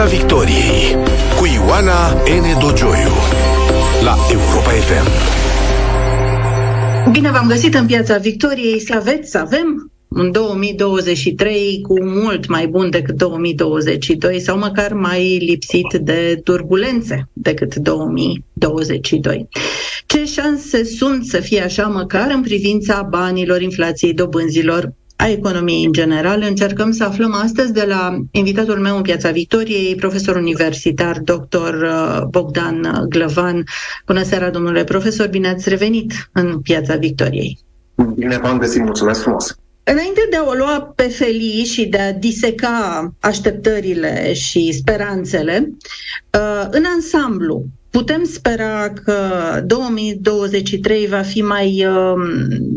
Piața Victoriei cu Ioana N. Dogioiu la Europa FM. Bine v-am găsit în Piața Victoriei, să aveți, să avem un 2023 cu mult mai bun decât 2022 sau măcar mai lipsit de turbulențe decât 2022. Ce șanse sunt să fie așa măcar în privința banilor, inflației, dobânzilor, a economiei în general. Încercăm să aflăm astăzi de la invitatul meu în Piața Victoriei, profesor universitar, dr. Uh, Bogdan Glăvan. Bună seara, domnule profesor, bine ați revenit în Piața Victoriei. Bine v-am găsit, mulțumesc frumos. Înainte de a o lua pe felii și de a diseca așteptările și speranțele, uh, în ansamblu, Putem spera că 2023 va fi mai uh,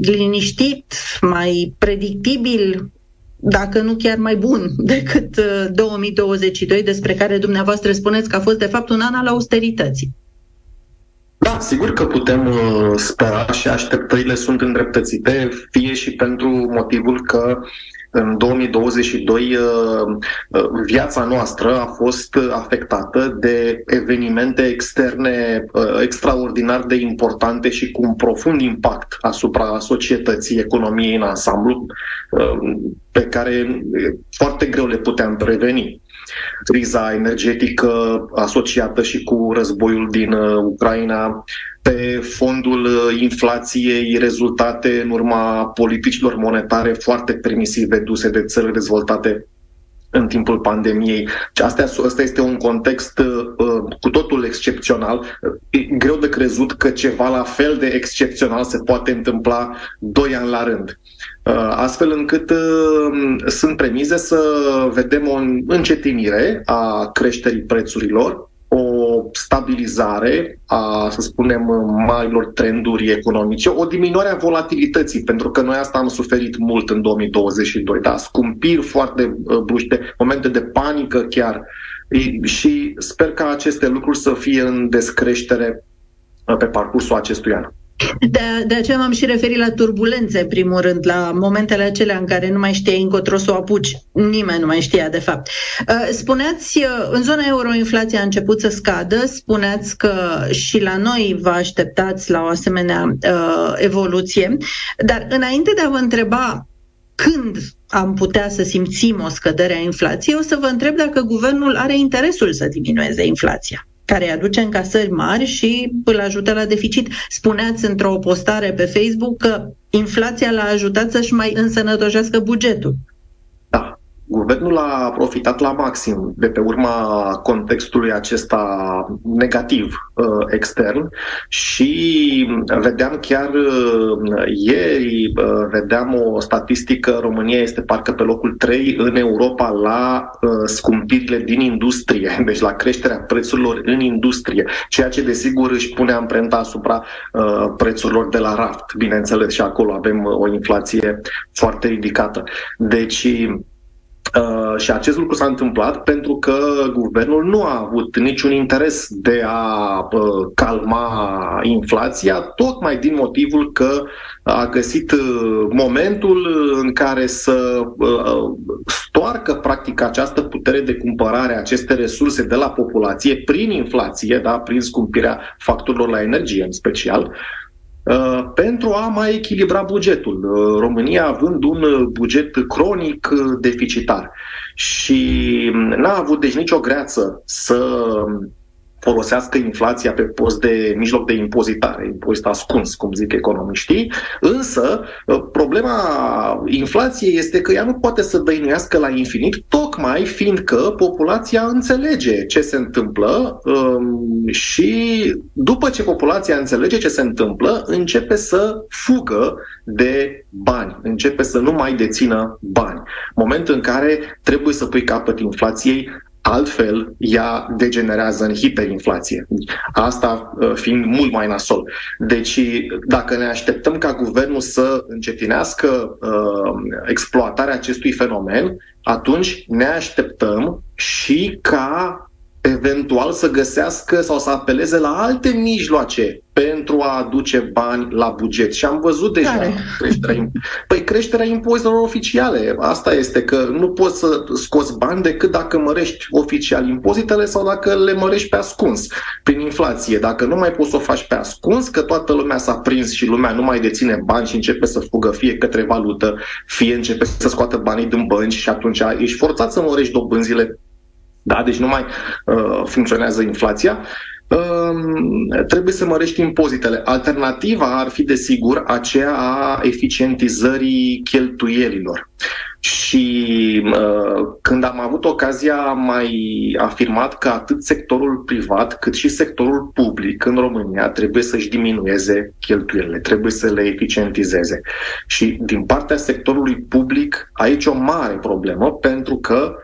liniștit, mai predictibil, dacă nu chiar mai bun decât uh, 2022, despre care dumneavoastră spuneți că a fost de fapt un an al austerității. Da, sigur că putem uh, spera și așteptările sunt îndreptățite, fie și pentru motivul că în 2022 uh, uh, viața noastră a fost afectată de evenimente externe uh, extraordinar de importante și cu un profund impact asupra societății, economiei în ansamblu, pe care foarte greu le puteam preveni criza energetică asociată și cu războiul din Ucraina, pe fondul uh, inflației rezultate în urma politicilor monetare foarte permisive duse de țările dezvoltate în timpul pandemiei. Asta, asta este un context uh, cu totul excepțional. E greu de crezut că ceva la fel de excepțional se poate întâmpla doi ani la rând. Uh, astfel încât uh, sunt premize să vedem o încetinire a creșterii prețurilor, o stabilizare a, să spunem, marilor trenduri economice, o diminuare a volatilității, pentru că noi asta am suferit mult în 2022, da? scumpiri foarte uh, bruște, momente de panică chiar și sper ca aceste lucruri să fie în descreștere uh, pe parcursul acestui an. De, de aceea m-am și referit la turbulențe, în primul rând, la momentele acelea în care nu mai știai încotro să o apuci. Nimeni nu mai știa, de fapt. Uh, spuneați, uh, în zona euro inflația a început să scadă, spuneați că și la noi vă așteptați la o asemenea uh, evoluție, dar înainte de a vă întreba când am putea să simțim o scădere a inflației, o să vă întreb dacă guvernul are interesul să diminueze inflația care îi aduce încasări mari și îl ajută la deficit. Spuneați într-o postare pe Facebook că inflația l-a ajutat să-și mai însănătoșească bugetul. Guvernul a profitat la maxim de pe urma contextului acesta negativ uh, extern și vedeam chiar uh, ieri, uh, vedeam o statistică, România este parcă pe locul 3 în Europa la uh, scumpirile din industrie, deci la creșterea prețurilor în industrie, ceea ce desigur își pune amprenta asupra uh, prețurilor de la raft, bineînțeles și acolo avem uh, o inflație foarte ridicată. Deci Uh, și acest lucru s-a întâmplat pentru că guvernul nu a avut niciun interes de a uh, calma inflația, tocmai din motivul că a găsit uh, momentul în care să uh, stoarcă practic această putere de cumpărare, aceste resurse de la populație prin inflație, da, prin scumpirea facturilor la energie în special, Uh, pentru a mai echilibra bugetul. Uh, România având un buget cronic deficitar și n-a avut deci nicio greață să folosească inflația pe post de mijloc de impozitare, impozit ascuns, cum zic economiștii, însă uh, problema inflației este că ea nu poate să dăinuiască la infinit, tocmai fiindcă populația înțelege ce se întâmplă um, și după ce populația înțelege ce se întâmplă, începe să fugă de bani, începe să nu mai dețină bani. Moment în care trebuie să pui capăt inflației, Altfel, ea degenerează în hiperinflație. Asta uh, fiind mult mai nasol. Deci, dacă ne așteptăm ca guvernul să încetinească uh, exploatarea acestui fenomen, atunci ne așteptăm și ca eventual să găsească sau să apeleze la alte mijloace pentru a aduce bani la buget. Și am văzut deja Care? creșterea, păi creșterea impozitelor oficiale. Asta este că nu poți să scoți bani decât dacă mărești oficial impozitele sau dacă le mărești pe ascuns prin inflație. Dacă nu mai poți să o faci pe ascuns, că toată lumea s-a prins și lumea nu mai deține bani și începe să fugă fie către valută, fie începe să scoată banii din bănci și atunci ești forțat să mărești dobânzile da? Deci nu mai uh, funcționează inflația. Uh, trebuie să mărești impozitele. Alternativa ar fi, desigur, aceea a eficientizării cheltuielilor. Și uh, când am avut ocazia, am mai afirmat că atât sectorul privat cât și sectorul public în România trebuie să-și diminueze cheltuielile, trebuie să le eficientizeze. Și din partea sectorului public, aici o mare problemă, pentru că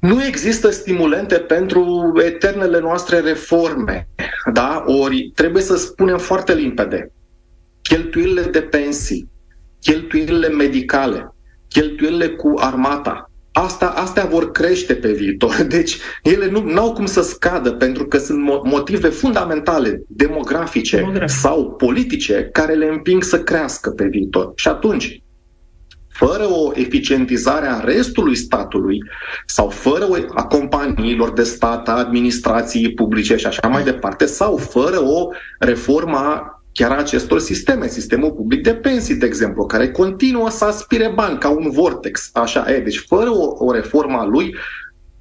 nu există stimulente pentru eternele noastre reforme. Da? Ori trebuie să spunem foarte limpede. Cheltuielile de pensii, cheltuielile medicale, cheltuielile cu armata, Asta, astea vor crește pe viitor. Deci ele nu au cum să scadă pentru că sunt motive fundamentale, demografice Demografic. sau politice, care le împing să crească pe viitor. Și atunci, fără o eficientizare a restului statului sau fără o, a companiilor de stat, a administrației publice și așa mai departe, sau fără o reformă chiar a acestor sisteme, sistemul public de pensii, de exemplu, care continuă să aspire bani ca un vortex. Așa e. Deci, fără o, o reformă a lui,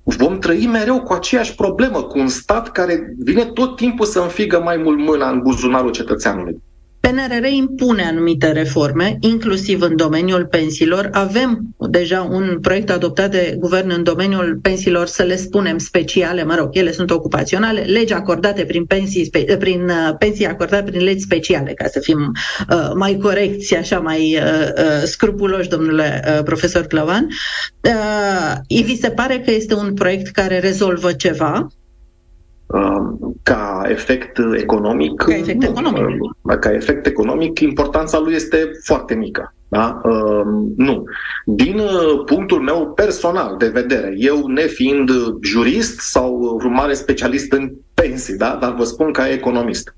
vom trăi mereu cu aceeași problemă, cu un stat care vine tot timpul să înfigă mai mult mâna în buzunarul cetățeanului. PNRR impune anumite reforme, inclusiv în domeniul pensiilor. Avem deja un proiect adoptat de guvern în domeniul pensiilor, să le spunem speciale, mă rog, ele sunt ocupaționale, legi acordate prin pensii, prin uh, pensii acordate prin legi speciale, ca să fim uh, mai corecți, așa mai uh, uh, scrupuloși, domnule uh, profesor Clăvan. Uh, vi se pare că este un proiect care rezolvă ceva? Um, ca efect economic, ca efect economic, uh, ca efect economic importanța lui este foarte mică. Da? Um, nu. Din uh, punctul meu personal de vedere, eu nefiind jurist sau un mare specialist în pensii, da? dar vă spun ca economist.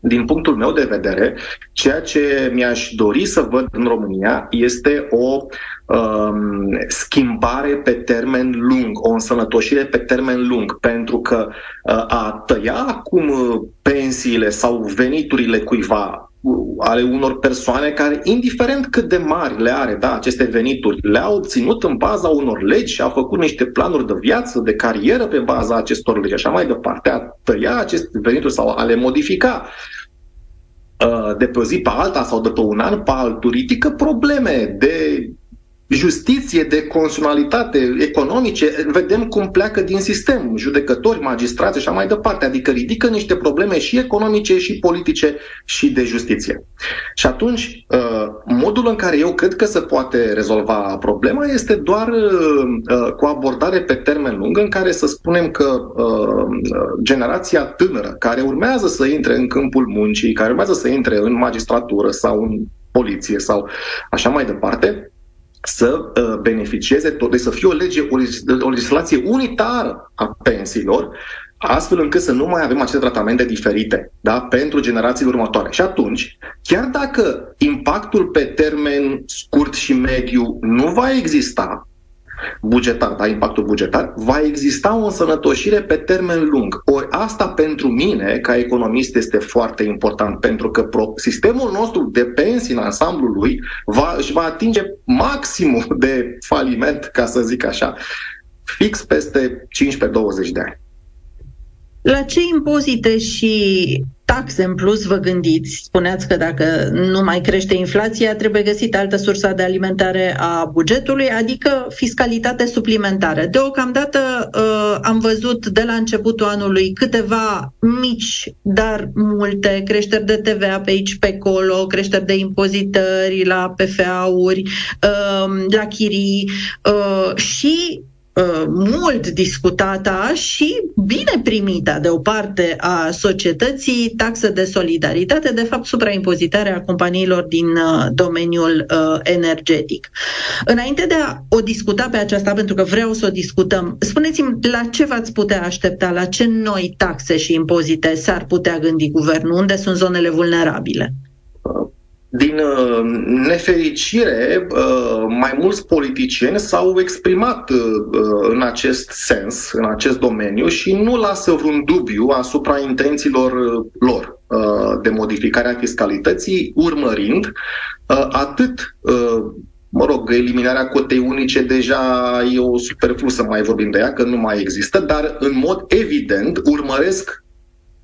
Din punctul meu de vedere, ceea ce mi-aș dori să văd în România este o um, schimbare pe termen lung, o însănătoșire pe termen lung, pentru că uh, a tăia acum uh, pensiile sau veniturile cuiva uh, ale unor persoane care, indiferent cât de mari le are da, aceste venituri, le-a obținut în baza unor legi și a făcut niște planuri de viață, de carieră pe baza acestor legi, așa mai departe, a tăia aceste venituri sau a le modifica uh, de pe o zi pe alta sau de pe un an pe altul, ridică probleme de justiție, de constituționalitate economice, vedem cum pleacă din sistem, judecători, magistrați și așa mai departe, adică ridică niște probleme și economice, și politice, și de justiție. Și atunci, uh, modul în care eu cred că se poate rezolva problema este doar uh, cu abordare pe termen lung, în care să spunem că uh, generația tânără, care urmează să intre în câmpul muncii, care urmează să intre în magistratură sau în poliție sau așa mai departe, să uh, beneficieze, tot, deci să fie o lege, o, o legislație unitară a pensiilor, astfel încât să nu mai avem aceste tratamente diferite da, pentru generațiile următoare. Și atunci, chiar dacă impactul pe termen scurt și mediu nu va exista, bugetar, da, impactul bugetar, va exista o însănătoșire pe termen lung. Ori asta pentru mine, ca economist, este foarte important, pentru că sistemul nostru de pensii în ansamblul lui va, își va atinge maximul de faliment, ca să zic așa, fix peste 15-20 de ani. La ce impozite și taxe în plus vă gândiți? Spuneați că dacă nu mai crește inflația, trebuie găsit altă sursă de alimentare a bugetului, adică fiscalitate suplimentară. Deocamdată uh, am văzut de la începutul anului câteva mici, dar multe creșteri de TVA pe aici, pe acolo, creșteri de impozitări la PFA-uri, uh, la chirii uh, și uh, mult discutata și bine primită de o parte a societății taxă de solidaritate, de fapt supraimpozitarea companiilor din uh, domeniul uh, energetic. Înainte de a o discuta pe aceasta, pentru că vreau să o discutăm, spuneți-mi la ce v-ați putea aștepta, la ce noi taxe și impozite s-ar putea gândi guvernul, unde sunt zonele vulnerabile? Din uh, nefericire, uh, mai mulți politicieni s-au exprimat uh, în acest sens, în acest domeniu și nu lasă vreun dubiu asupra intențiilor lor de modificare a fiscalității, urmărind atât mă rog, eliminarea cotei unice deja e o superflu să mai vorbim de ea, că nu mai există, dar în mod evident urmăresc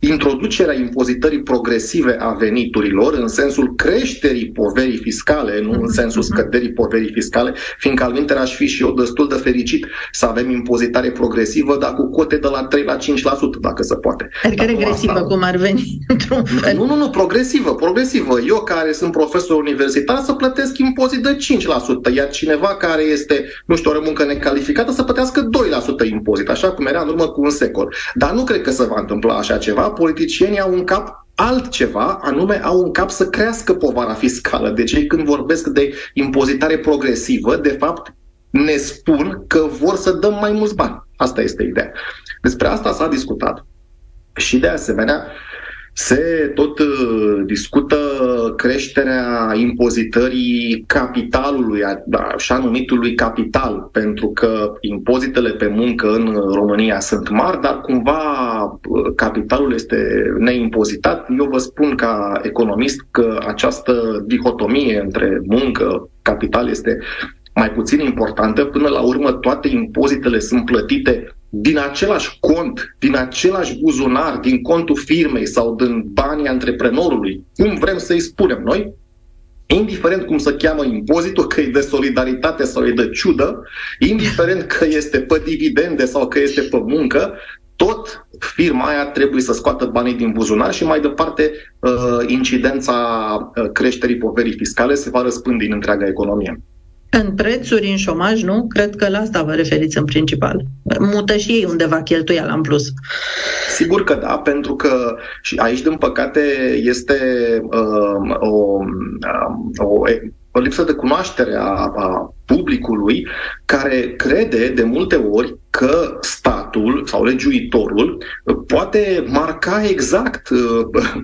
introducerea impozitării progresive a veniturilor în sensul creșterii poverii fiscale, nu în sensul scăderii poverii fiscale, fiindcă al aș fi și eu destul de fericit să avem impozitare progresivă, dar cu cote de la 3 la 5%, dacă se poate. Adică regresivă, asta... cum ar veni, într-un fel. Nu, nu, nu, progresivă, progresivă. Eu, care sunt profesor universitar, să plătesc impozit de 5%, iar cineva care este, nu știu, o muncă necalificată, să plătească 2% impozit, așa cum era în urmă cu un secol. Dar nu cred că se va întâmpla așa ceva politicienii au în cap altceva, anume au în cap să crească povara fiscală. Deci ei când vorbesc de impozitare progresivă, de fapt ne spun că vor să dăm mai mulți bani. Asta este ideea. Despre asta s-a discutat. Și de asemenea, se tot uh, discută creșterea impozitării capitalului, așa numitului capital, pentru că impozitele pe muncă în România sunt mari, dar cumva uh, capitalul este neimpozitat. Eu vă spun ca economist că această dihotomie între muncă, capital este mai puțin importantă. Până la urmă, toate impozitele sunt plătite din același cont, din același buzunar, din contul firmei sau din banii antreprenorului, cum vrem să-i spunem noi, indiferent cum se cheamă impozitul, că e de solidaritate sau e de ciudă, indiferent că este pe dividende sau că este pe muncă, tot firma aia trebuie să scoată banii din buzunar și mai departe uh, incidența uh, creșterii poverii fiscale se va răspândi în întreaga economie. În prețuri, în șomaj, nu? Cred că la asta vă referiți în principal. Mută și ei undeva cheltuiala în plus. Sigur că da, pentru că și aici, din păcate, este uh, o, uh, o o lipsă de cunoaștere a, a publicului care crede de multe ori că statul sau legiuitorul poate marca exact uh,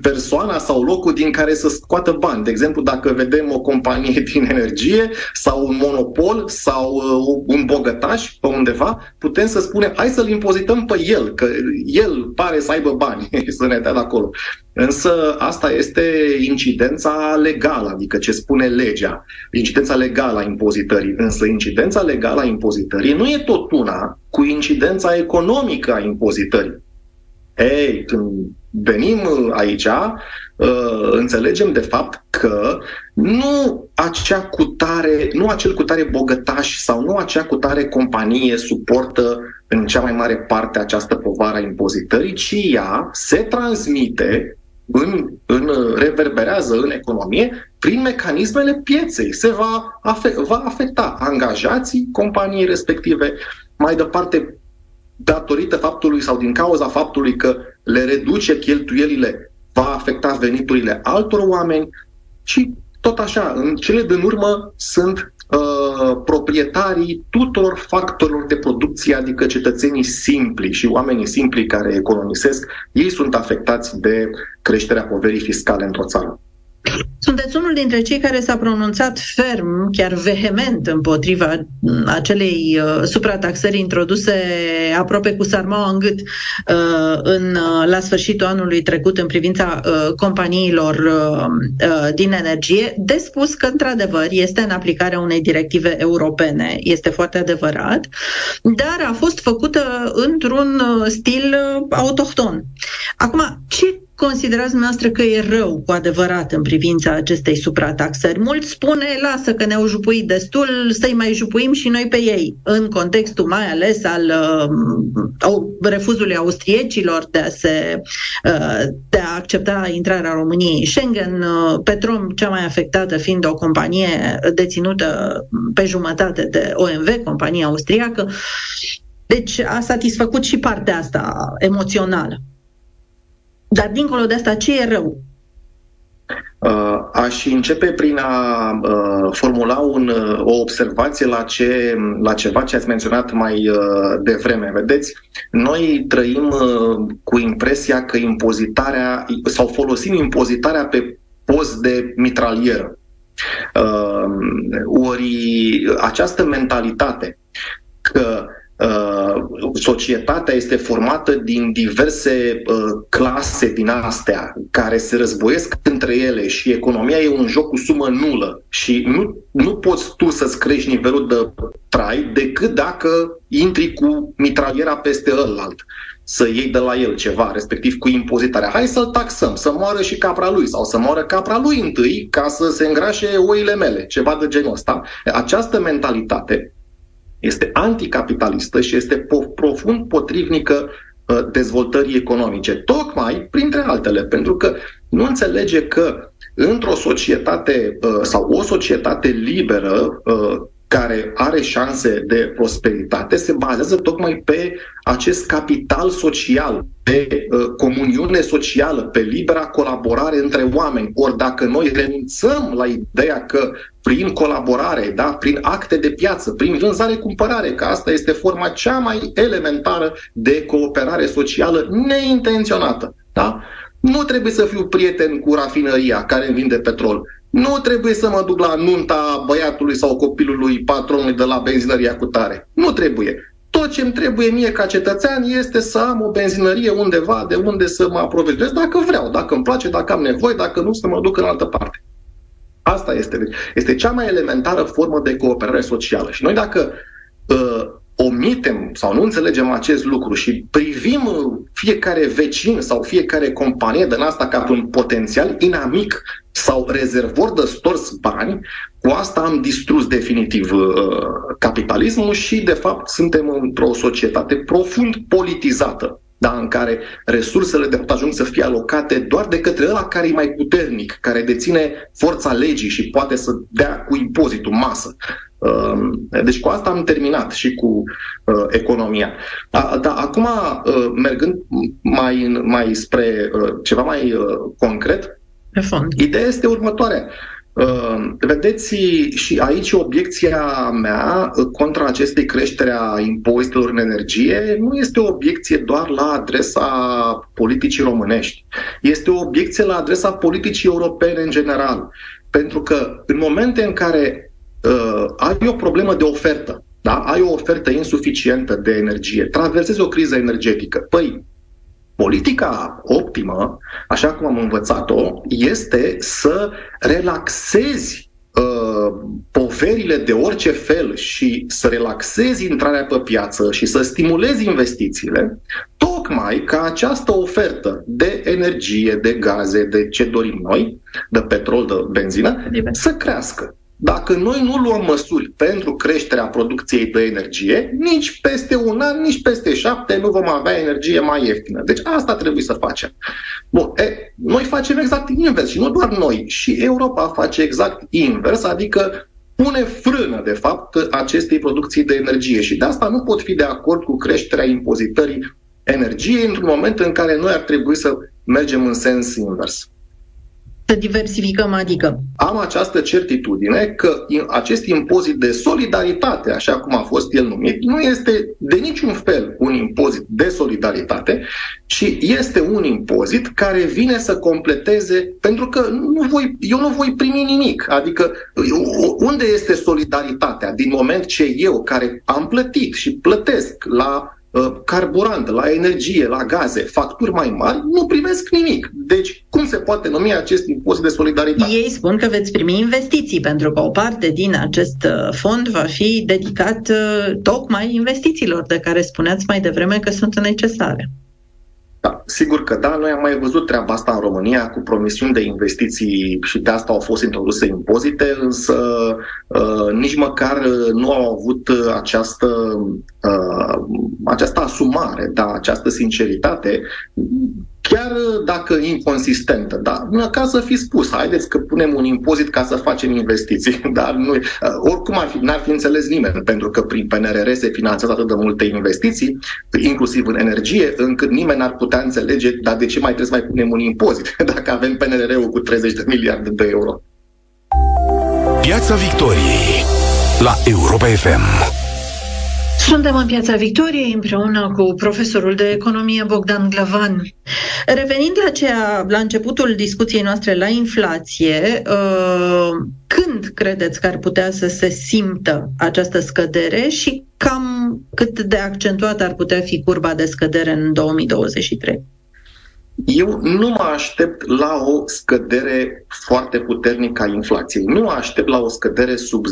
persoana sau locul din care să scoată bani. De exemplu, dacă vedem o companie din energie sau un monopol sau uh, un bogătaș pe undeva, putem să spunem hai să-l impozităm pe el, că el pare să aibă bani să ne dea de acolo. Însă asta este incidența legală, adică ce spune legea, incidența legală a impozitării. Însă incidența legală a impozitării nu e tot una cu incidența economică a impozitării. Ei, când venim aici, uh, înțelegem de fapt că nu acea cutare, nu acel cutare bogătaș sau nu acea cutare companie suportă în cea mai mare parte această povară a impozitării, ci ea se transmite în, în, reverberează în economie prin mecanismele pieței. Se va, afecta, va afecta angajații companiei respective, mai departe datorită faptului sau din cauza faptului că le reduce cheltuielile, va afecta veniturile altor oameni și tot așa, în cele din urmă sunt uh, proprietarii tuturor factorilor de producție, adică cetățenii simpli și oamenii simpli care economisesc, ei sunt afectați de creșterea poverii fiscale într-o țară. Sunteți unul dintre cei care s-a pronunțat ferm, chiar vehement, împotriva acelei uh, suprataxări introduse aproape cu sarmaua în gât uh, în, uh, la sfârșitul anului trecut în privința uh, companiilor uh, uh, din energie, de spus că, într-adevăr, este în aplicarea unei directive europene. Este foarte adevărat, dar a fost făcută într-un uh, stil uh, autohton. Acum, ce considerați dumneavoastră că e rău cu adevărat în privința acestei suprataxări? Mulți spune, lasă că ne-au jupuit destul, să-i mai jupuim și noi pe ei, în contextul mai ales al uh, refuzului austriecilor de a, se, uh, de a accepta intrarea României în Schengen, uh, Petrom cea mai afectată fiind o companie deținută pe jumătate de OMV, compania austriacă. Deci a satisfăcut și partea asta emoțională. Dar dincolo de asta, ce e rău? Uh, aș începe prin a uh, formula un, uh, o observație la, ce, la ceva ce ați menționat mai uh, devreme. Vedeți, noi trăim uh, cu impresia că impozitarea sau folosim impozitarea pe post de mitralieră. Uh, ori această mentalitate că Uh, societatea este formată din diverse uh, clase din astea care se războiesc între ele și economia e un joc cu sumă nulă și nu, nu poți tu să-ți crești nivelul de trai decât dacă intri cu mitraliera peste ălalt să iei de la el ceva, respectiv cu impozitarea. Hai să-l taxăm, să moară și capra lui sau să moară capra lui întâi ca să se îngrașe oile mele, ceva de genul ăsta. Această mentalitate este anticapitalistă și este profund potrivnică uh, dezvoltării economice. Tocmai, printre altele, pentru că nu înțelege că într-o societate uh, sau o societate liberă uh, care are șanse de prosperitate se bazează tocmai pe acest capital social, pe uh, comuniune socială, pe libera colaborare între oameni. Ori dacă noi renunțăm la ideea că prin colaborare, da, prin acte de piață, prin vânzare-cumpărare, că asta este forma cea mai elementară de cooperare socială neintenționată, da? Nu trebuie să fiu prieten cu rafinăria care vinde petrol nu trebuie să mă duc la nunta băiatului sau copilului patronului de la benzinăria cu tare. Nu trebuie. Tot ce îmi trebuie mie ca cetățean este să am o benzinărie undeva de unde să mă aprovizionez dacă vreau, dacă îmi place, dacă am nevoie, dacă nu să mă duc în altă parte. Asta este. Este cea mai elementară formă de cooperare socială. Și noi dacă uh, omitem sau nu înțelegem acest lucru și privim fiecare vecin sau fiecare companie din asta ca un potențial inamic sau rezervor de stors bani, cu asta am distrus definitiv uh, capitalismul și, de fapt, suntem într-o societate profund politizată da, în care resursele de fapt ajung să fie alocate doar de către ăla care e mai puternic, care deține forța legii și poate să dea cu impozitul masă. Um, deci cu asta am terminat și cu uh, economia. Da, acum, uh, mergând mai, mai spre uh, ceva mai uh, concret, Pe fond. ideea este următoarea. Uh, vedeți, și aici obiecția mea contra acestei creștere a impozitelor în energie nu este o obiecție doar la adresa politicii românești. Este o obiecție la adresa politicii europene în general. Pentru că în momente în care uh, ai o problemă de ofertă, da? ai o ofertă insuficientă de energie, traversezi o criză energetică. Păi, politica optimă, așa cum am învățat-o, este să relaxezi uh, poverile de orice fel și să relaxezi intrarea pe piață și să stimulezi investițiile, tocmai ca această ofertă de energie, de gaze, de ce dorim noi, de petrol, de benzină, să crească. Dacă noi nu luăm măsuri pentru creșterea producției de energie, nici peste un an, nici peste șapte nu vom avea energie mai ieftină. Deci asta trebuie să facem. Bun, e, noi facem exact invers și nu doar noi, și Europa face exact invers, adică pune frână, de fapt, acestei producții de energie și de asta nu pot fi de acord cu creșterea impozitării energiei într-un moment în care noi ar trebui să mergem în sens invers să diversificăm, adică? Am această certitudine că acest impozit de solidaritate, așa cum a fost el numit, nu este de niciun fel un impozit de solidaritate, ci este un impozit care vine să completeze, pentru că nu voi, eu nu voi primi nimic. Adică unde este solidaritatea din moment ce eu, care am plătit și plătesc la Uh, carburant, la energie, la gaze, facturi mai mari, nu primesc nimic. Deci, cum se poate numi acest impozit de solidaritate? Ei spun că veți primi investiții, pentru că o parte din acest uh, fond va fi dedicat uh, tocmai investițiilor de care spuneați mai devreme că sunt necesare. Da, sigur că da, noi am mai văzut treaba asta în România cu promisiuni de investiții și de asta au fost introduse impozite, însă uh, nici măcar nu au avut această, uh, această asumare, da, această sinceritate chiar dacă inconsistentă, da, ca să fi spus, haideți că punem un impozit ca să facem investiții, dar nu, oricum ar fi, n-ar fi înțeles nimeni, pentru că prin PNRR se finanțează atât de multe investiții, inclusiv în energie, încât nimeni n-ar putea înțelege, dar de ce mai trebuie să mai punem un impozit, dacă avem PNRR-ul cu 30 de miliarde de euro. Piața Victoriei la Europa FM. Suntem în Piața Victoriei împreună cu profesorul de economie Bogdan Glavan. Revenind la, ceea, la începutul discuției noastre la inflație, uh, când credeți că ar putea să se simtă această scădere și cam cât de accentuată ar putea fi curba de scădere în 2023? Eu nu mă aștept la o scădere foarte puternică a inflației. Nu mă aștept la o scădere sub 10%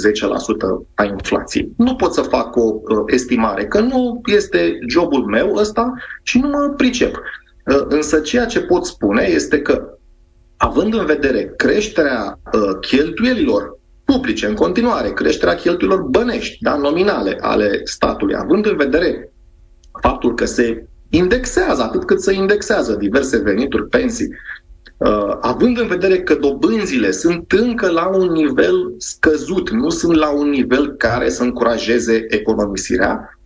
a inflației. Nu pot să fac o uh, estimare, că nu este jobul meu ăsta și nu mă pricep. Uh, însă ceea ce pot spune este că, având în vedere creșterea uh, cheltuielilor publice în continuare, creșterea cheltuielor bănești, da, nominale ale statului, având în vedere faptul că se indexează atât cât să indexează diverse venituri, pensii, uh, având în vedere că dobânzile sunt încă la un nivel scăzut, nu sunt la un nivel care să încurajeze economisirea,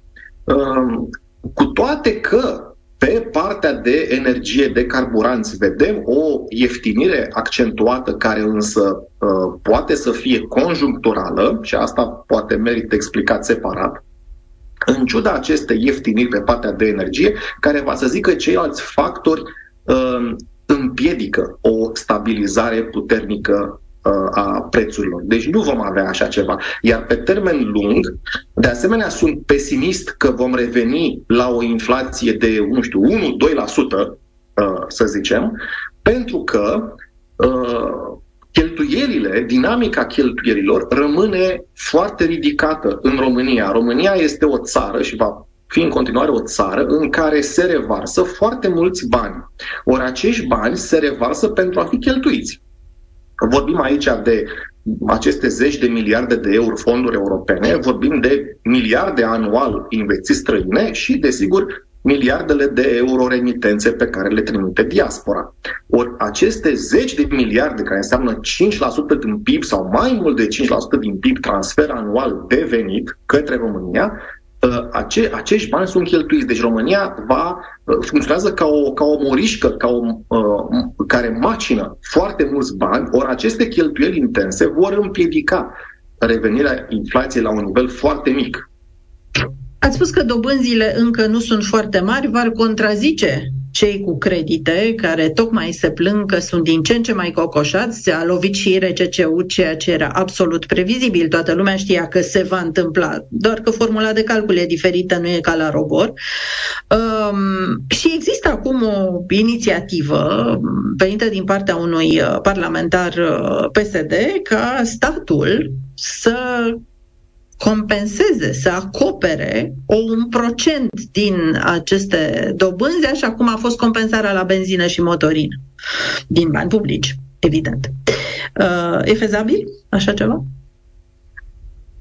uh, cu toate că pe partea de energie, de carburanți, vedem o ieftinire accentuată care însă uh, poate să fie conjuncturală și asta poate merită explicat separat în ciuda acestei ieftiniri pe partea de energie, care va să zică ceilalți factori uh, împiedică o stabilizare puternică uh, a prețurilor. Deci nu vom avea așa ceva. Iar pe termen lung, de asemenea, sunt pesimist că vom reveni la o inflație de, nu știu, 1-2%, uh, să zicem, pentru că uh, cheltuielile, dinamica cheltuielilor rămâne foarte ridicată în România. România este o țară și va fi în continuare o țară în care se revarsă foarte mulți bani. Ori acești bani se revarsă pentru a fi cheltuiți. Vorbim aici de aceste zeci de miliarde de euro fonduri europene, vorbim de miliarde anual investiții străine și, desigur, miliardele de euro remitențe pe care le trimite diaspora. Ori aceste zeci de miliarde, care înseamnă 5% din PIB sau mai mult de 5% din PIB transfer anual de venit către România, ă, ace, acești bani sunt cheltuiți. Deci România va ă, funcționează ca o, ca o morișcă ca o, uh, care macină foarte mulți bani, ori aceste cheltuieli intense vor împiedica revenirea inflației la un nivel foarte mic. Ați spus că dobânzile încă nu sunt foarte mari, v-ar contrazice cei cu credite, care tocmai se plâng că sunt din ce în ce mai cocoșați, a lovit și RCCU, ceea ce era absolut previzibil. Toată lumea știa că se va întâmpla, doar că formula de calcul e diferită, nu e ca la robot. Um, și există acum o inițiativă venită din partea unui uh, parlamentar uh, PSD ca statul să compenseze, să acopere o, un procent din aceste dobânzi, așa cum a fost compensarea la benzină și motorină, din bani publici, evident. Uh, e fezabil așa ceva?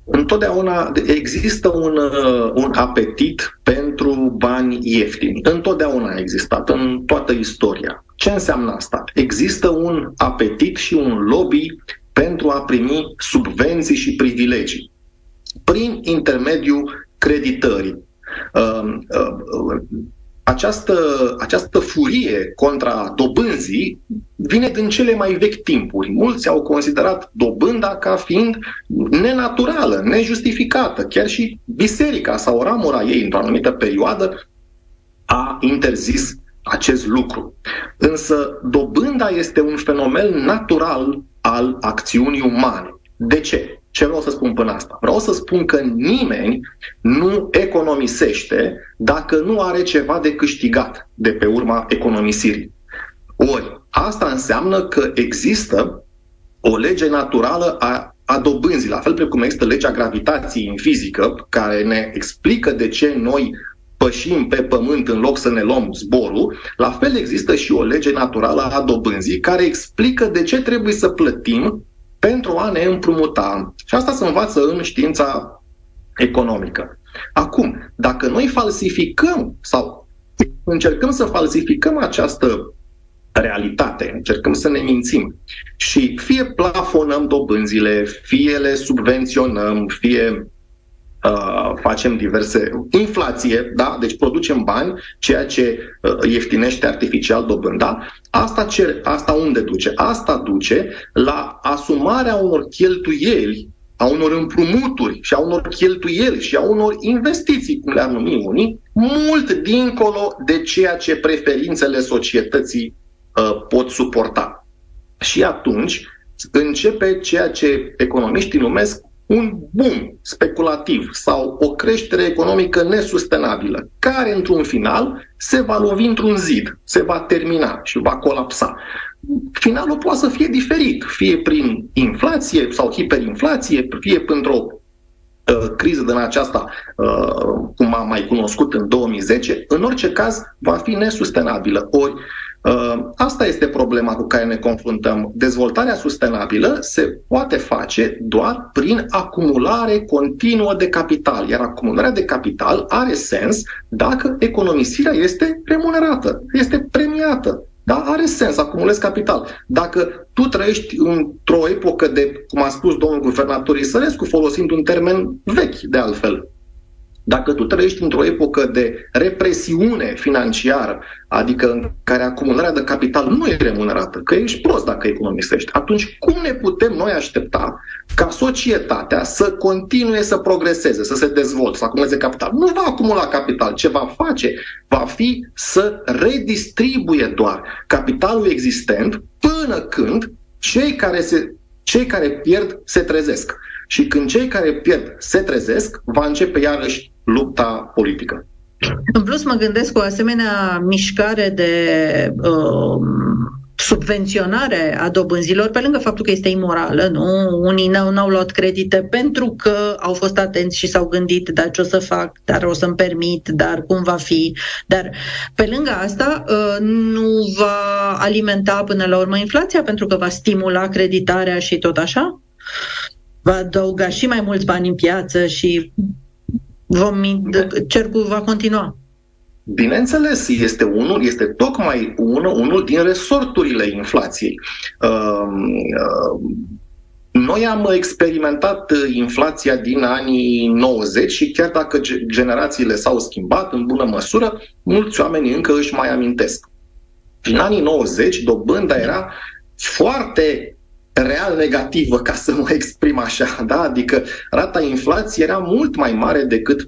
Întotdeauna există un, uh, un apetit pentru bani ieftini. Întotdeauna a existat, în toată istoria. Ce înseamnă asta? Există un apetit și un lobby pentru a primi subvenții și privilegii prin intermediul creditării. Um, uh, această, această furie contra dobânzii vine din cele mai vechi timpuri. Mulți au considerat dobânda ca fiind nenaturală, nejustificată. Chiar și biserica sau ramura ei, într-o anumită perioadă, a interzis acest lucru. Însă dobânda este un fenomen natural al acțiunii umane. De ce? Ce vreau să spun până asta? Vreau să spun că nimeni nu economisește dacă nu are ceva de câștigat de pe urma economisirii. Ori, asta înseamnă că există o lege naturală a, a dobânzii, la fel precum există legea gravitației în fizică, care ne explică de ce noi pășim pe pământ în loc să ne luăm zborul, la fel există și o lege naturală a dobânzii care explică de ce trebuie să plătim pentru a ne împrumuta. Și asta se învață în știința economică. Acum, dacă noi falsificăm sau încercăm să falsificăm această realitate, încercăm să ne mințim și fie plafonăm dobânzile, fie le subvenționăm, fie uh, facem diverse inflație, da? deci producem bani, ceea ce uh, ieftinește artificial dobânda, asta, cer, asta unde duce? Asta duce la asumarea unor cheltuieli a unor împrumuturi și a unor cheltuieli și a unor investiții, cum le-ar numi unii, mult dincolo de ceea ce preferințele societății uh, pot suporta. Și atunci începe ceea ce economiștii numesc un boom speculativ sau o creștere economică nesustenabilă, care într-un final se va lovi într-un zid, se va termina și va colapsa. Finalul poate să fie diferit, fie prin inflație sau hiperinflație, fie printr-o uh, criză din aceasta, uh, cum am mai cunoscut în 2010, în orice caz va fi nesustenabilă. Ori Uh, asta este problema cu care ne confruntăm. Dezvoltarea sustenabilă se poate face doar prin acumulare continuă de capital, iar acumularea de capital are sens dacă economisirea este remunerată, este premiată. Da, are sens, acumulezi capital. Dacă tu trăiești într-o epocă de, cum a spus domnul guvernator Isărescu, folosind un termen vechi de altfel, dacă tu trăiești într-o epocă de represiune financiară, adică în care acumularea de capital nu e remunerată, că ești prost dacă economisești, atunci cum ne putem noi aștepta ca societatea să continue să progreseze, să se dezvolte, să acumuleze capital? Nu va acumula capital. Ce va face va fi să redistribuie doar capitalul existent până când cei care, se, cei care pierd se trezesc. Și când cei care pierd se trezesc, va începe iarăși lupta politică. În plus, mă gândesc cu o asemenea mișcare de uh, subvenționare a dobânzilor, pe lângă faptul că este imorală, nu? Unii n-au, n-au luat credite pentru că au fost atenți și s-au gândit, dar ce o să fac, dar o să-mi permit, dar cum va fi. Dar pe lângă asta uh, nu va alimenta până la urmă inflația pentru că va stimula creditarea și tot așa? Va adăuga și mai mulți bani în piață și Vom, cercul va continua. Bineînțeles, este unul, este tocmai unul, unul din resorturile inflației. Um, uh, noi am experimentat inflația din anii 90 și chiar dacă generațiile s-au schimbat în bună măsură, mulți oameni încă își mai amintesc. În anii 90, dobânda era foarte real negativă, ca să mă exprim așa, da? adică rata inflației era mult mai mare decât uh,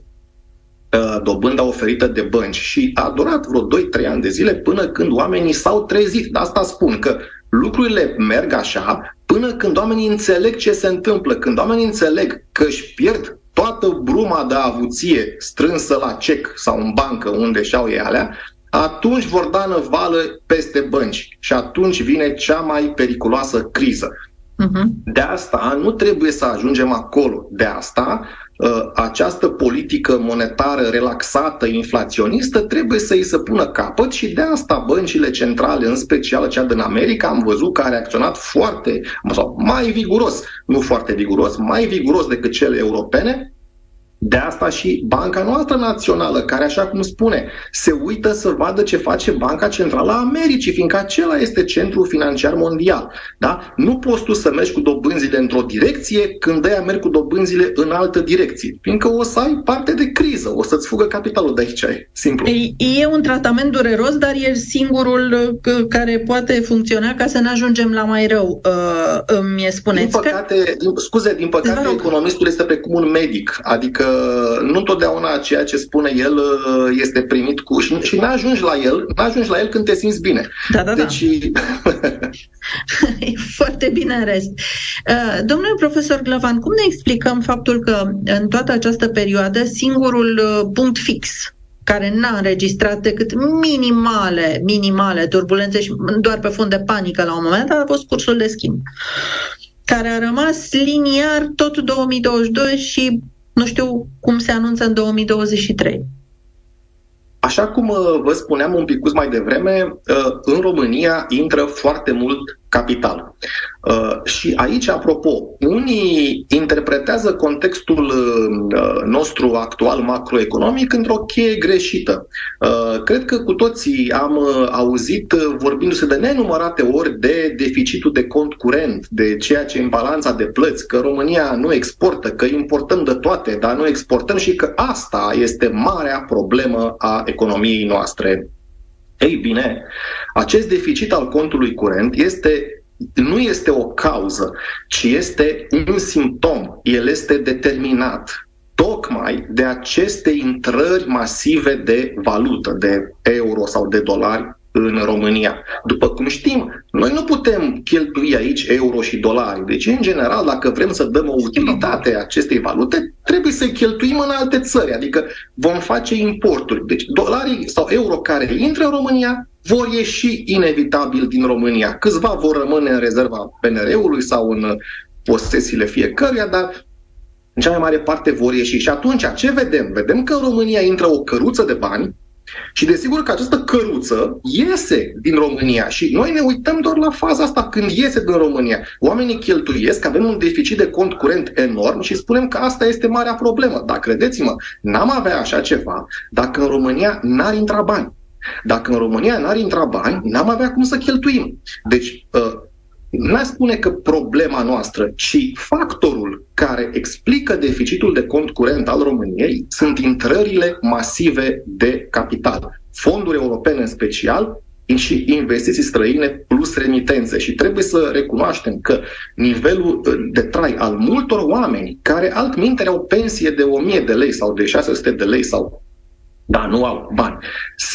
dobânda oferită de bănci și a durat vreo 2-3 ani de zile până când oamenii s-au trezit. De asta spun că lucrurile merg așa până când oamenii înțeleg ce se întâmplă, când oamenii înțeleg că își pierd toată bruma de avuție strânsă la cec sau în bancă unde și-au ei alea, atunci vor da năvală peste bănci și atunci vine cea mai periculoasă criză. Uh-huh. De asta nu trebuie să ajungem acolo. De asta ă, această politică monetară relaxată, inflaționistă, trebuie să îi se pună capăt și de asta băncile centrale, în special cea din America, am văzut că a reacționat foarte, sau mai viguros, nu foarte viguros, mai viguros decât cele europene, de asta și Banca noastră națională, care, așa cum spune, se uită să vadă ce face Banca Centrală a Americii, fiindcă acela este centrul financiar mondial. Da? Nu poți tu să mergi cu dobânzile într-o direcție când ăia merg cu dobânzile în altă direcție, fiindcă o să ai parte de criză, o să-ți fugă capitalul de aici. E simplu. E, e un tratament dureros, dar e singurul uh, care poate funcționa ca să ne ajungem la mai rău. Uh, îmi spuneți din păcate, că... din, scuze, din păcate, economistul este precum un medic, adică nu întotdeauna ceea ce spune el uh, este primit cu... Și, și n-ajungi la el, n-ajungi la el când te simți bine. Da, da, deci... da. e foarte bine în rest. Uh, domnule profesor Glavan, cum ne explicăm faptul că în toată această perioadă singurul uh, punct fix care n-a înregistrat decât minimale, minimale turbulențe și doar pe fond de panică la un moment a fost cursul de schimb care a rămas liniar tot 2022 și nu știu cum se anunță în 2023. Așa cum uh, vă spuneam un pic mai devreme, uh, în România intră foarte mult capital. Uh, și aici, apropo, unii interpretează contextul uh, nostru actual macroeconomic într-o cheie greșită. Uh, cred că cu toții am auzit vorbindu-se de nenumărate ori de deficitul de cont curent, de ceea ce în balanța de plăți, că România nu exportă, că importăm de toate, dar nu exportăm și că asta este marea problemă a economiei noastre. Ei bine, acest deficit al contului curent este nu este o cauză, ci este un simptom. El este determinat tocmai de aceste intrări masive de valută, de euro sau de dolari în România. După cum știm, noi nu putem cheltui aici euro și dolari. Deci, în general, dacă vrem să dăm o utilitate acestei valute, trebuie să cheltuim în alte țări, adică vom face importuri. Deci, dolarii sau euro care intră în România vor ieși inevitabil din România. Câțiva vor rămâne în rezerva PNR-ului sau în posesiile fiecăruia, dar în cea mai mare parte vor ieși. Și atunci, ce vedem? Vedem că în România intră o căruță de bani și desigur că această căruță iese din România și noi ne uităm doar la faza asta când iese din România. Oamenii cheltuiesc, avem un deficit de cont curent enorm și spunem că asta este marea problemă. Dar credeți-mă, n-am avea așa ceva dacă în România n-ar intra bani. Dacă în România n-ar intra bani, n-am avea cum să cheltuim. Deci, uh, n-aș spune că problema noastră, ci factorul care explică deficitul de cont curent al României sunt intrările masive de capital. Fonduri europene în special și investiții străine plus remitențe. Și trebuie să recunoaștem că nivelul uh, de trai al multor oameni care altminteri au pensie de 1000 de lei sau de 600 de lei sau dar nu au bani.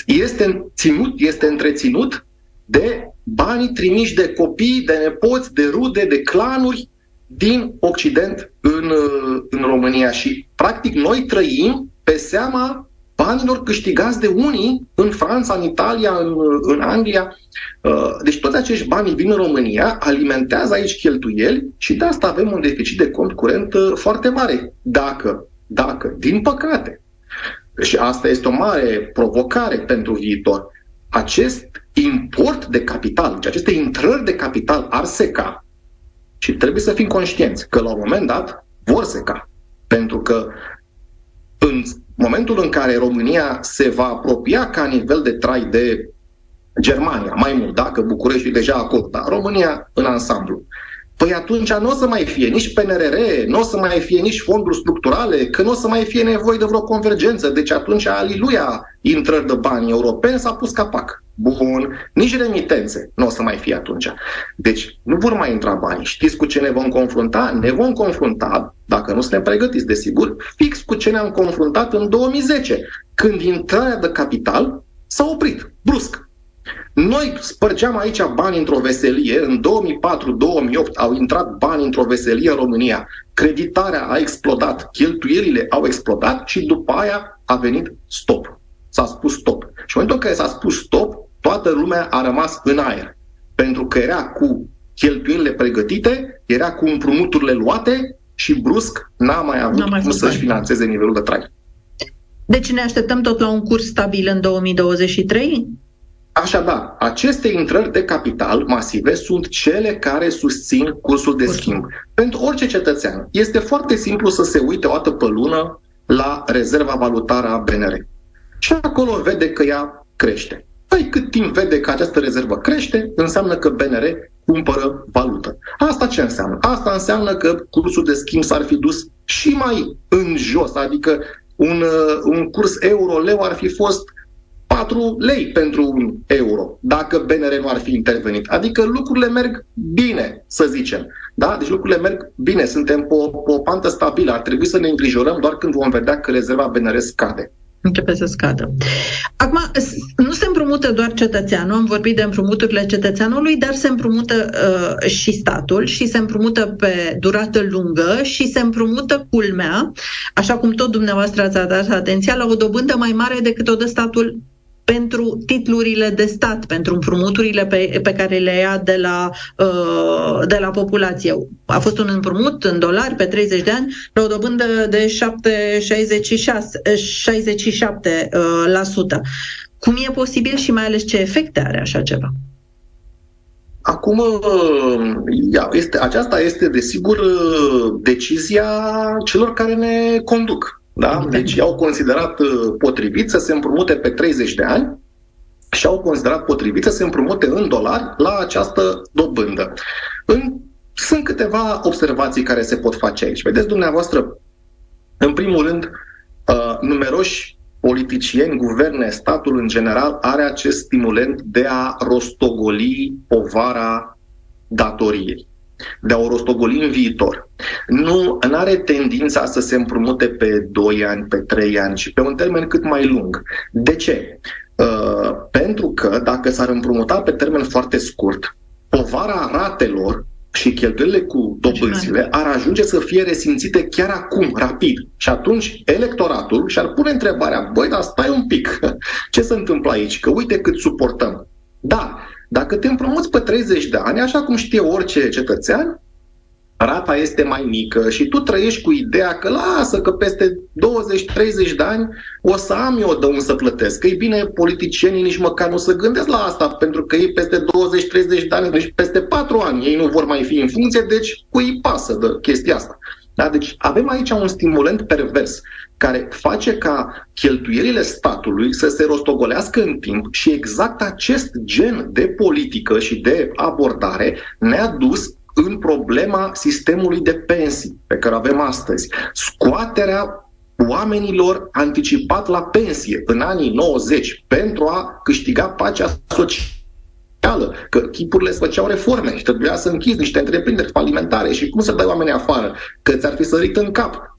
Este, ținut, este întreținut de banii trimiși de copii, de nepoți, de rude, de clanuri din Occident în, în România. Și, practic, noi trăim pe seama banilor câștigați de unii în Franța, în Italia, în, în Anglia. Uh, deci toți acești bani vin în România, alimentează aici cheltuieli și de asta avem un deficit de cont curent uh, foarte mare. Dacă, dacă, din păcate, și asta este o mare provocare pentru viitor, acest import de capital, deci aceste intrări de capital ar seca și trebuie să fim conștienți că la un moment dat vor seca. Pentru că în momentul în care România se va apropia ca nivel de trai de Germania, mai mult, dacă București e deja acolo, dar România în ansamblu, Păi atunci nu o să mai fie nici PNRR, nu o să mai fie nici fonduri structurale, că nu o să mai fie nevoie de vreo convergență. Deci atunci, aliluia, intrări de bani europeni s-a pus capac. Bun, nici remitențe nu o să mai fie atunci. Deci nu vor mai intra bani. Știți cu ce ne vom confrunta? Ne vom confrunta, dacă nu suntem pregătiți, desigur, fix cu ce ne-am confruntat în 2010, când intrarea de capital s-a oprit, brusc. Noi spărgeam aici bani într-o veselie, în 2004-2008 au intrat bani într-o veselie în România, creditarea a explodat, cheltuielile au explodat și după aia a venit stop. S-a spus stop. Și în momentul în care s-a spus stop, toată lumea a rămas în aer. Pentru că era cu cheltuielile pregătite, era cu împrumuturile luate și brusc n-a mai avut n-a mai cum să-și financeze nivelul de trai. Deci ne așteptăm tot la un curs stabil în 2023? Așadar, aceste intrări de capital masive sunt cele care susțin cursul de schimb. Pentru orice cetățean este foarte simplu să se uite o dată pe lună la rezerva valutară a BNR. Și acolo vede că ea crește. Păi cât timp vede că această rezervă crește, înseamnă că BNR cumpără valută. Asta ce înseamnă? Asta înseamnă că cursul de schimb s-ar fi dus și mai în jos, adică un, uh, un curs euro-leu ar fi fost 4 lei pentru un euro, dacă BNR nu ar fi intervenit. Adică lucrurile merg bine, să zicem. Da? Deci lucrurile merg bine, suntem pe o, pe o pantă stabilă. Ar trebui să ne îngrijorăm doar când vom vedea că rezerva BNR scade începe să scadă. Acum, nu se împrumută doar cetățeanul, am vorbit de împrumuturile cetățeanului, dar se împrumută uh, și statul și se împrumută pe durată lungă și se împrumută culmea, așa cum tot dumneavoastră ați dat atenția, la o dobândă mai mare decât o dă statul pentru titlurile de stat, pentru împrumuturile pe, pe care le ia de la, uh, de la populație. A fost un împrumut în dolari pe 30 de ani la o dobândă de 7,66, 67%. Uh, la sută. Cum e posibil și mai ales ce efecte are așa ceva? Acum, este, aceasta este, desigur, decizia celor care ne conduc. Da? Deci au considerat uh, potrivit să se împrumute pe 30 de ani și au considerat potrivit să se împrumute în dolari la această dobândă. În, sunt câteva observații care se pot face aici. Vedeți dumneavoastră, în primul rând, uh, numeroși politicieni, guverne, statul în general are acest stimulent de a rostogoli povara datoriei de a o rostogoli în viitor. Nu are tendința să se împrumute pe 2 ani, pe 3 ani, ci pe un termen cât mai lung. De ce? Uh, pentru că dacă s-ar împrumuta pe termen foarte scurt, povara ratelor și cheltuielile cu dobânzile ar ajunge să fie resimțite chiar acum, rapid. Și atunci electoratul și-ar pune întrebarea, băi, dar stai un pic, ce se întâmplă aici? Că uite cât suportăm. Da, dacă te împrumuți pe 30 de ani, așa cum știe orice cetățean, rata este mai mică și tu trăiești cu ideea că lasă că peste 20-30 de ani o să am eu de unde să plătesc. Că e bine, politicienii nici măcar nu se gândesc la asta, pentru că ei peste 20-30 de ani, deci peste 4 ani, ei nu vor mai fi în funcție, deci cui pasă de chestia asta. Da? Deci avem aici un stimulant pervers care face ca cheltuielile statului să se rostogolească în timp și exact acest gen de politică și de abordare ne-a dus în problema sistemului de pensii pe care avem astăzi. Scoaterea oamenilor anticipat la pensie în anii 90 pentru a câștiga pacea socială, că chipurile îți făceau reforme și trebuia să închizi niște întreprinderi falimentare și cum să dai oamenii afară, că ți-ar fi sărit în cap.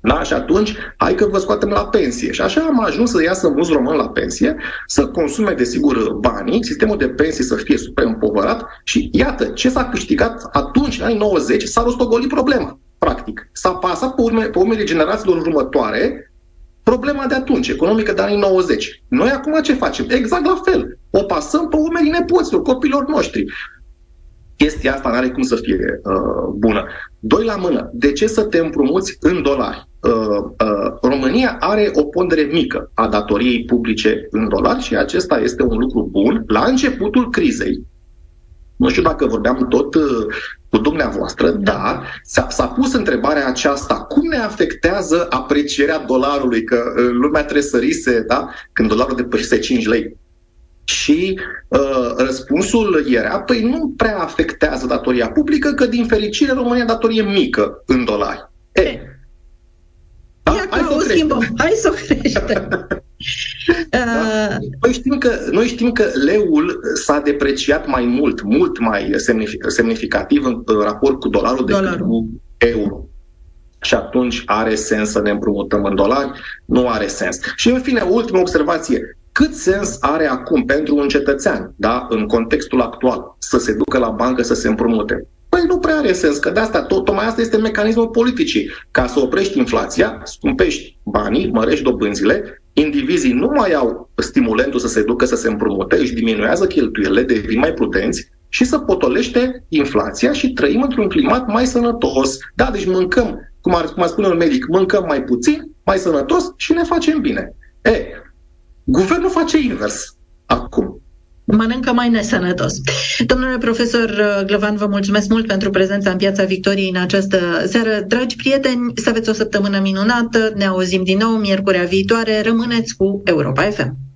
Da? Și atunci, hai că vă scoatem la pensie. Și așa am ajuns să iasă mulți români la pensie, să consume, desigur, banii, sistemul de pensii să fie super împovărat și iată, ce s-a câștigat atunci, în anii 90, s-a rostogolit problema, practic. S-a pasat pe, urme, pe urmele generațiilor următoare problema de atunci, economică de anii 90. Noi acum ce facem? Exact la fel. O pasăm pe urmele nepoților, copilor noștri chestia asta nu are cum să fie uh, bună. Doi la mână, de ce să te împrumuți în dolari? Uh, uh, România are o pondere mică a datoriei publice în dolari și acesta este un lucru bun. La începutul crizei, nu știu dacă vorbeam tot uh, cu dumneavoastră, dar s-a, s-a pus întrebarea aceasta, cum ne afectează aprecierea dolarului, că uh, lumea tresărise, da, când dolarul depășise 5 lei. Și uh, răspunsul era, păi nu prea afectează datoria publică, că din fericire România datorie mică în dolari. E, da? Ia hai să o schimbăm, hai să o creștem. da? Uh, noi, știm că, noi știm că leul s-a depreciat mai mult, mult mai semnificativ în raport cu dolarul decât dolarul. cu euro. Și atunci are sens să ne împrumutăm în dolari? Nu are sens. Și în fine, ultima observație cât sens are acum pentru un cetățean, da, în contextul actual, să se ducă la bancă să se împrumute? Păi nu prea are sens, că de asta, tot, tocmai asta este mecanismul politicii. Ca să oprești inflația, scumpești banii, mărești dobânzile, indivizii nu mai au stimulentul să se ducă să se împrumute, își diminuează cheltuielile, devin mai prudenți și să potolește inflația și trăim într-un climat mai sănătos. Da, deci mâncăm, cum ar, cum ar spune un medic, mâncăm mai puțin, mai sănătos și ne facem bine. E, Guvernul face invers acum. Mănâncă mai nesănătos. Domnule profesor uh, Glăvan, vă mulțumesc mult pentru prezența în Piața Victoriei în această seară. Dragi prieteni, să aveți o săptămână minunată, ne auzim din nou miercurea viitoare, rămâneți cu Europa FM.